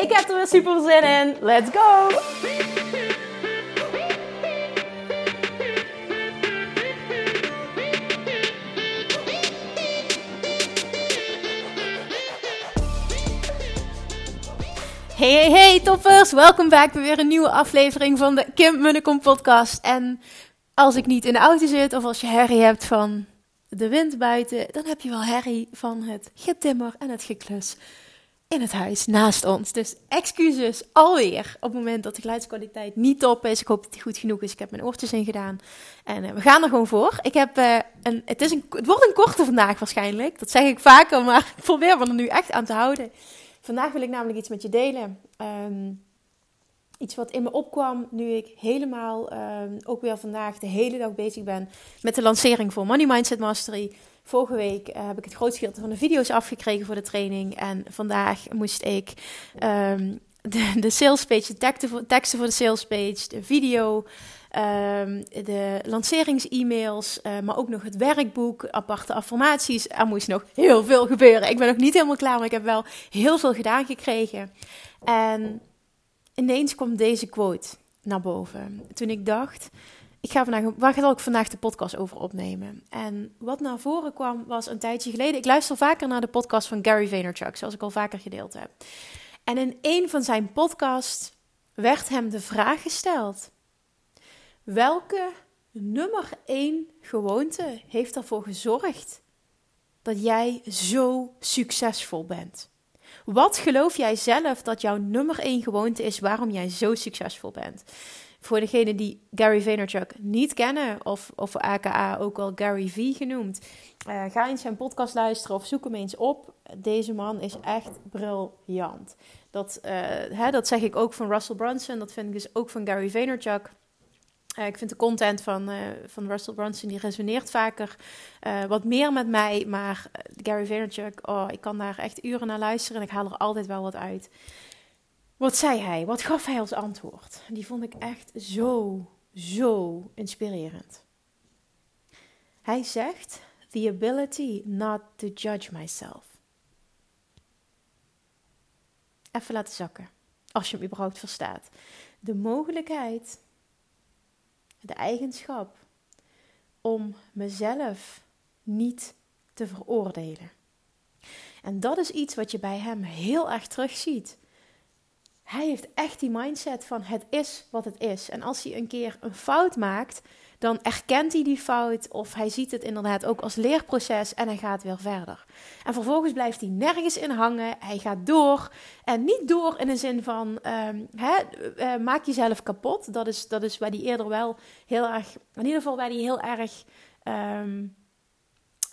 Ik heb er weer super zin in. Let's go! Hey, hey, hey, toppers! Welkom bij weer een nieuwe aflevering van de Kim Munnekom podcast. En als ik niet in de auto zit of als je herrie hebt van de wind buiten, dan heb je wel herrie van het getimmer en het geklus in het huis naast ons. Dus excuses alweer op het moment dat de geluidskwaliteit niet top is. Ik hoop dat die goed genoeg is. Ik heb mijn oortjes in gedaan. En uh, we gaan er gewoon voor. Ik heb, uh, een, het, is een, het wordt een korte vandaag waarschijnlijk. Dat zeg ik vaker, maar ik probeer me er nu echt aan te houden. Vandaag wil ik namelijk iets met je delen. Um, iets wat in me opkwam nu ik helemaal, um, ook weer vandaag de hele dag bezig ben met de lancering voor Money Mindset Mastery. Vorige week uh, heb ik het grootste gedeelte van de video's afgekregen voor de training. En vandaag moest ik um, de, de sales page, de teksten voor, de sales page, de video, um, de lanceringsemails, uh, maar ook nog het werkboek, aparte affirmaties. Er moest nog heel veel gebeuren. Ik ben nog niet helemaal klaar, maar ik heb wel heel veel gedaan gekregen. En ineens kwam deze quote naar boven. Toen ik dacht, ik ga vandaag, waar ik vandaag de podcast over opnemen? En wat naar voren kwam was een tijdje geleden. Ik luister vaker naar de podcast van Gary Vaynerchuk, zoals ik al vaker gedeeld heb. En in een van zijn podcasts werd hem de vraag gesteld: welke nummer één gewoonte heeft ervoor gezorgd dat jij zo succesvol bent? Wat geloof jij zelf dat jouw nummer één gewoonte is waarom jij zo succesvol bent? Voor degenen die Gary Vaynerchuk niet kennen, of, of aka ook wel Gary V genoemd, uh, ga eens zijn podcast luisteren of zoek hem eens op. Deze man is echt briljant. Dat, uh, hè, dat zeg ik ook van Russell Brunson, dat vind ik dus ook van Gary Vaynerchuk. Uh, ik vind de content van, uh, van Russell Brunson, die resoneert vaker wat meer met mij. Maar Gary Vaynerchuk, oh, ik kan daar echt uren naar luisteren en ik haal er altijd wel wat uit. Wat zei hij? Wat gaf hij als antwoord? Die vond ik echt zo, zo inspirerend. Hij zegt: The ability not to judge myself. Even laten zakken, als je hem überhaupt verstaat. De mogelijkheid, de eigenschap om mezelf niet te veroordelen. En dat is iets wat je bij hem heel erg terugziet hij heeft echt die mindset van het is wat het is. En als hij een keer een fout maakt, dan erkent hij die fout of hij ziet het inderdaad ook als leerproces en hij gaat weer verder. En vervolgens blijft hij nergens in hangen, hij gaat door en niet door in de zin van hè, uh, maak jezelf kapot. Dat is, dat is waar hij eerder wel heel erg, in ieder geval waar hij heel erg um,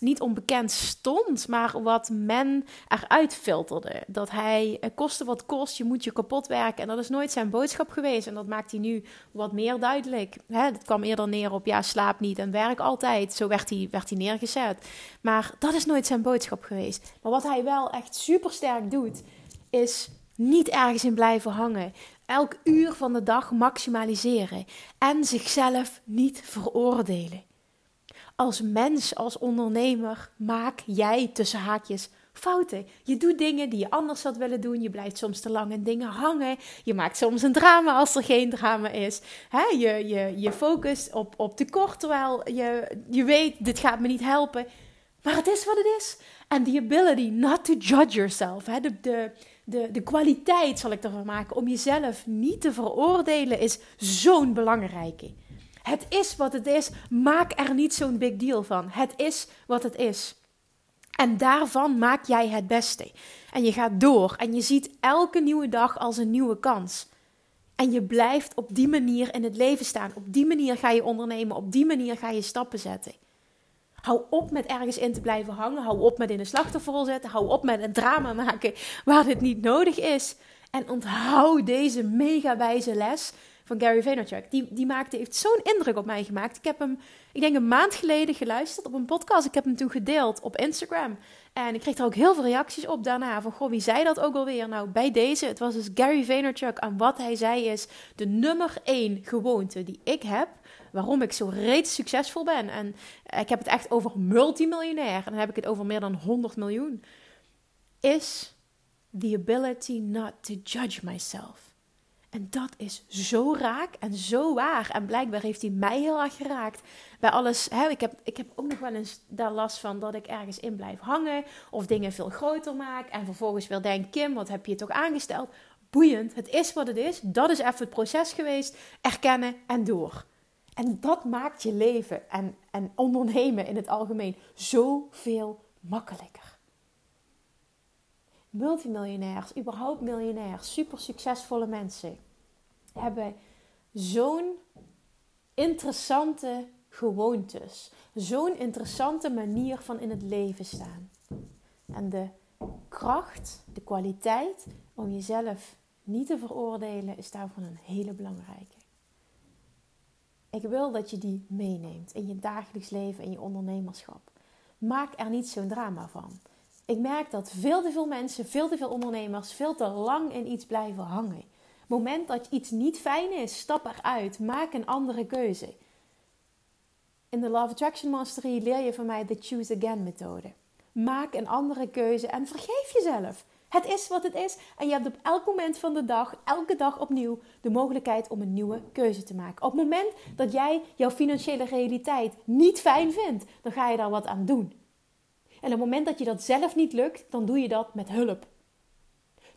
niet onbekend stond, maar wat men eruit filterde. Dat hij koste wat kost, je moet je kapot werken. En dat is nooit zijn boodschap geweest. En dat maakt hij nu wat meer duidelijk. Dat kwam eerder neer op ja, slaap niet en werk altijd. Zo werd hij, werd hij neergezet. Maar dat is nooit zijn boodschap geweest. Maar wat hij wel echt super sterk doet, is niet ergens in blijven hangen. Elk uur van de dag maximaliseren. En zichzelf niet veroordelen als mens, als ondernemer, maak jij tussen haakjes fouten. Je doet dingen die je anders had willen doen. Je blijft soms te lang in dingen hangen. Je maakt soms een drama als er geen drama is. Je, je, je focust op, op tekort, terwijl je, je weet, dit gaat me niet helpen. Maar het is wat het is. En the ability not to judge yourself. De, de, de, de kwaliteit, zal ik ervan maken, om jezelf niet te veroordelen, is zo'n belangrijke. Het is wat het is. Maak er niet zo'n big deal van. Het is wat het is. En daarvan maak jij het beste. En je gaat door en je ziet elke nieuwe dag als een nieuwe kans. En je blijft op die manier in het leven staan. Op die manier ga je ondernemen. Op die manier ga je stappen zetten. Hou op met ergens in te blijven hangen. Hou op met in een slachtofferrol zetten. Hou op met een drama maken waar dit niet nodig is. En onthoud deze mega wijze les van Gary Vaynerchuk. Die, die maakte, heeft zo'n indruk op mij gemaakt. Ik heb hem, ik denk een maand geleden geluisterd op een podcast. Ik heb hem toen gedeeld op Instagram. En ik kreeg er ook heel veel reacties op daarna. Van, goh, wie zei dat ook alweer? Nou, bij deze, het was dus Gary Vaynerchuk. En wat hij zei is, de nummer één gewoonte die ik heb... waarom ik zo reeds succesvol ben. En ik heb het echt over multimiljonair. En dan heb ik het over meer dan 100 miljoen. Is the ability not to judge myself. En dat is zo raak en zo waar. En blijkbaar heeft hij mij heel erg geraakt. Bij alles. Hè, ik, heb, ik heb ook nog wel eens daar last van dat ik ergens in blijf hangen. Of dingen veel groter maak. En vervolgens weer denk: Kim, wat heb je toch aangesteld? Boeiend. Het is wat het is. Dat is even het proces geweest. Erkennen en door. En dat maakt je leven en, en ondernemen in het algemeen zoveel makkelijker multimiljonairs, überhaupt miljonairs, super succesvolle mensen, hebben zo'n interessante gewoontes, zo'n interessante manier van in het leven staan. En de kracht, de kwaliteit om jezelf niet te veroordelen is daarvan een hele belangrijke. Ik wil dat je die meeneemt in je dagelijks leven en je ondernemerschap. Maak er niet zo'n drama van ik merk dat veel te veel mensen, veel te veel ondernemers, veel te lang in iets blijven hangen. Moment dat iets niet fijn is, stap eruit. Maak een andere keuze. In de Love Attraction Mastery leer je van mij de Choose Again methode. Maak een andere keuze en vergeef jezelf. Het is wat het is en je hebt op elk moment van de dag, elke dag opnieuw, de mogelijkheid om een nieuwe keuze te maken. Op het moment dat jij jouw financiële realiteit niet fijn vindt, dan ga je daar wat aan doen. En op het moment dat je dat zelf niet lukt, dan doe je dat met hulp.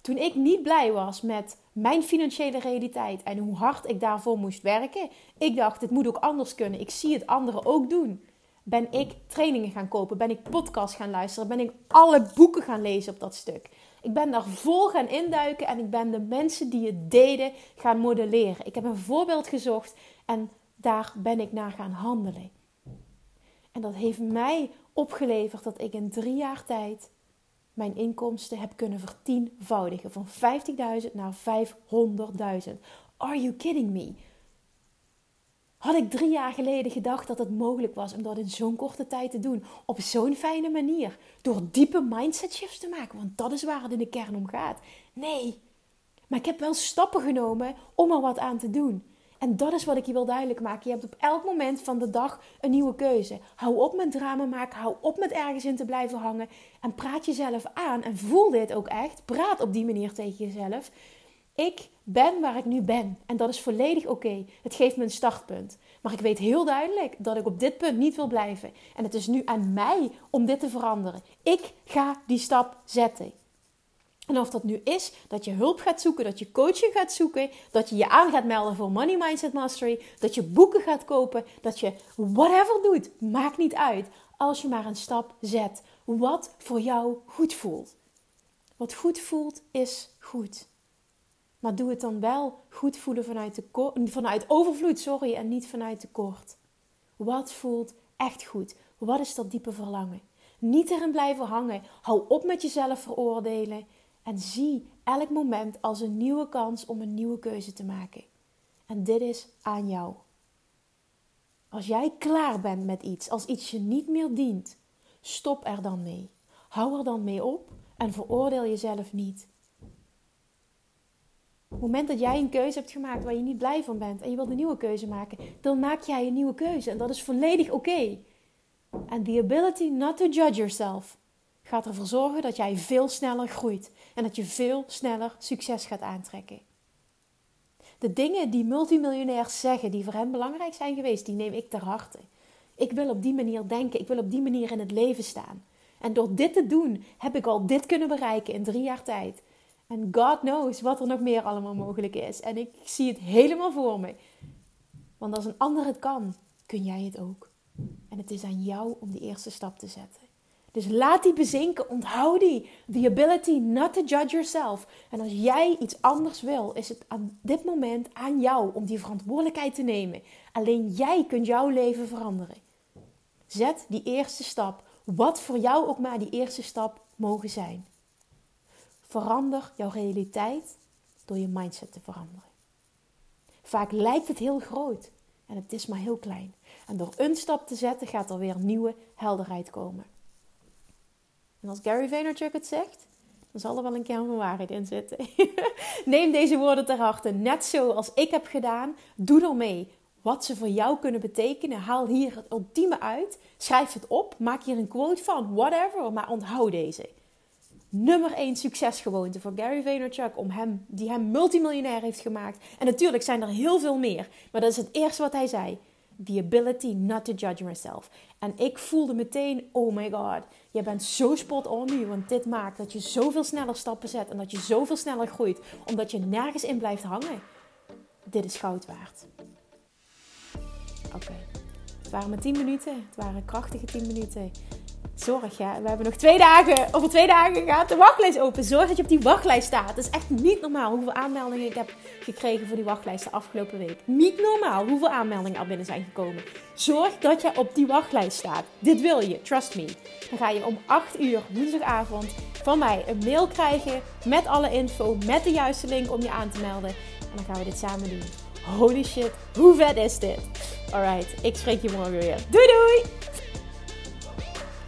Toen ik niet blij was met mijn financiële realiteit en hoe hard ik daarvoor moest werken, ik dacht, het moet ook anders kunnen. Ik zie het anderen ook doen. Ben ik trainingen gaan kopen? Ben ik podcasts gaan luisteren? Ben ik alle boeken gaan lezen op dat stuk? Ik ben daar vol gaan induiken en ik ben de mensen die het deden gaan modelleren. Ik heb een voorbeeld gezocht en daar ben ik naar gaan handelen. En dat heeft mij opgeleverd dat ik in drie jaar tijd mijn inkomsten heb kunnen vertienvoudigen. Van 50.000 naar 500.000. Are you kidding me? Had ik drie jaar geleden gedacht dat het mogelijk was om dat in zo'n korte tijd te doen, op zo'n fijne manier, door diepe mindset shifts te maken, want dat is waar het in de kern om gaat. Nee, maar ik heb wel stappen genomen om er wat aan te doen. En dat is wat ik je wil duidelijk maken. Je hebt op elk moment van de dag een nieuwe keuze. Hou op met drama maken. Hou op met ergens in te blijven hangen. En praat jezelf aan. En voel dit ook echt. Praat op die manier tegen jezelf. Ik ben waar ik nu ben. En dat is volledig oké. Het geeft me een startpunt. Maar ik weet heel duidelijk dat ik op dit punt niet wil blijven. En het is nu aan mij om dit te veranderen. Ik ga die stap zetten. En of dat nu is dat je hulp gaat zoeken, dat je coaching gaat zoeken, dat je je aan gaat melden voor Money Mindset Mastery, dat je boeken gaat kopen, dat je whatever doet, maakt niet uit. Als je maar een stap zet, wat voor jou goed voelt. Wat goed voelt is goed. Maar doe het dan wel goed voelen vanuit, vanuit overvloed, sorry, en niet vanuit tekort. Wat voelt echt goed? Wat is dat diepe verlangen? Niet erin blijven hangen. Hou op met jezelf veroordelen. En zie elk moment als een nieuwe kans om een nieuwe keuze te maken. En dit is aan jou. Als jij klaar bent met iets, als iets je niet meer dient, stop er dan mee. Hou er dan mee op en veroordeel jezelf niet. Op het moment dat jij een keuze hebt gemaakt waar je niet blij van bent en je wilt een nieuwe keuze maken, dan maak jij een nieuwe keuze en dat is volledig oké. And the ability not to judge yourself gaat ervoor zorgen dat jij veel sneller groeit en dat je veel sneller succes gaat aantrekken. De dingen die multimiljonairs zeggen, die voor hen belangrijk zijn geweest, die neem ik ter harte. Ik wil op die manier denken, ik wil op die manier in het leven staan. En door dit te doen, heb ik al dit kunnen bereiken in drie jaar tijd. En God knows wat er nog meer allemaal mogelijk is. En ik zie het helemaal voor me. Want als een ander het kan, kun jij het ook. En het is aan jou om die eerste stap te zetten. Dus laat die bezinken, onthoud die. The ability not to judge yourself. En als jij iets anders wil, is het aan dit moment aan jou om die verantwoordelijkheid te nemen. Alleen jij kunt jouw leven veranderen. Zet die eerste stap, wat voor jou ook maar die eerste stap mogen zijn. Verander jouw realiteit door je mindset te veranderen. Vaak lijkt het heel groot en het is maar heel klein. En door een stap te zetten gaat er weer nieuwe helderheid komen. En als Gary Vaynerchuk het zegt, dan zal er wel een kern van waarheid in zitten. Neem deze woorden ter harte, net zoals ik heb gedaan. Doe ermee wat ze voor jou kunnen betekenen. Haal hier het ultieme uit. Schrijf het op. Maak hier een quote van. Whatever. Maar onthoud deze. Nummer 1 succesgewoonte voor Gary Vaynerchuk. Om hem, die hem multimiljonair heeft gemaakt. En natuurlijk zijn er heel veel meer. Maar dat is het eerste wat hij zei. The ability not to judge myself. En ik voelde meteen, oh my god, je bent zo spot on nu. Want dit maakt dat je zoveel sneller stappen zet. En dat je zoveel sneller groeit. Omdat je nergens in blijft hangen. Dit is goud waard. Oké. Het waren maar 10 minuten. Het waren krachtige 10 minuten. Zorg, ja. We hebben nog twee dagen. Over twee dagen gaat de wachtlijst open. Zorg dat je op die wachtlijst staat. Het is echt niet normaal hoeveel aanmeldingen ik heb gekregen voor die wachtlijst de afgelopen week. Niet normaal hoeveel aanmeldingen er binnen zijn gekomen. Zorg dat je op die wachtlijst staat. Dit wil je, trust me. Dan ga je om 8 uur woensdagavond van mij een mail krijgen met alle info, met de juiste link om je aan te melden. En dan gaan we dit samen doen. Holy shit, hoe vet is dit? Alright, ik spreek je morgen weer. Doei doei!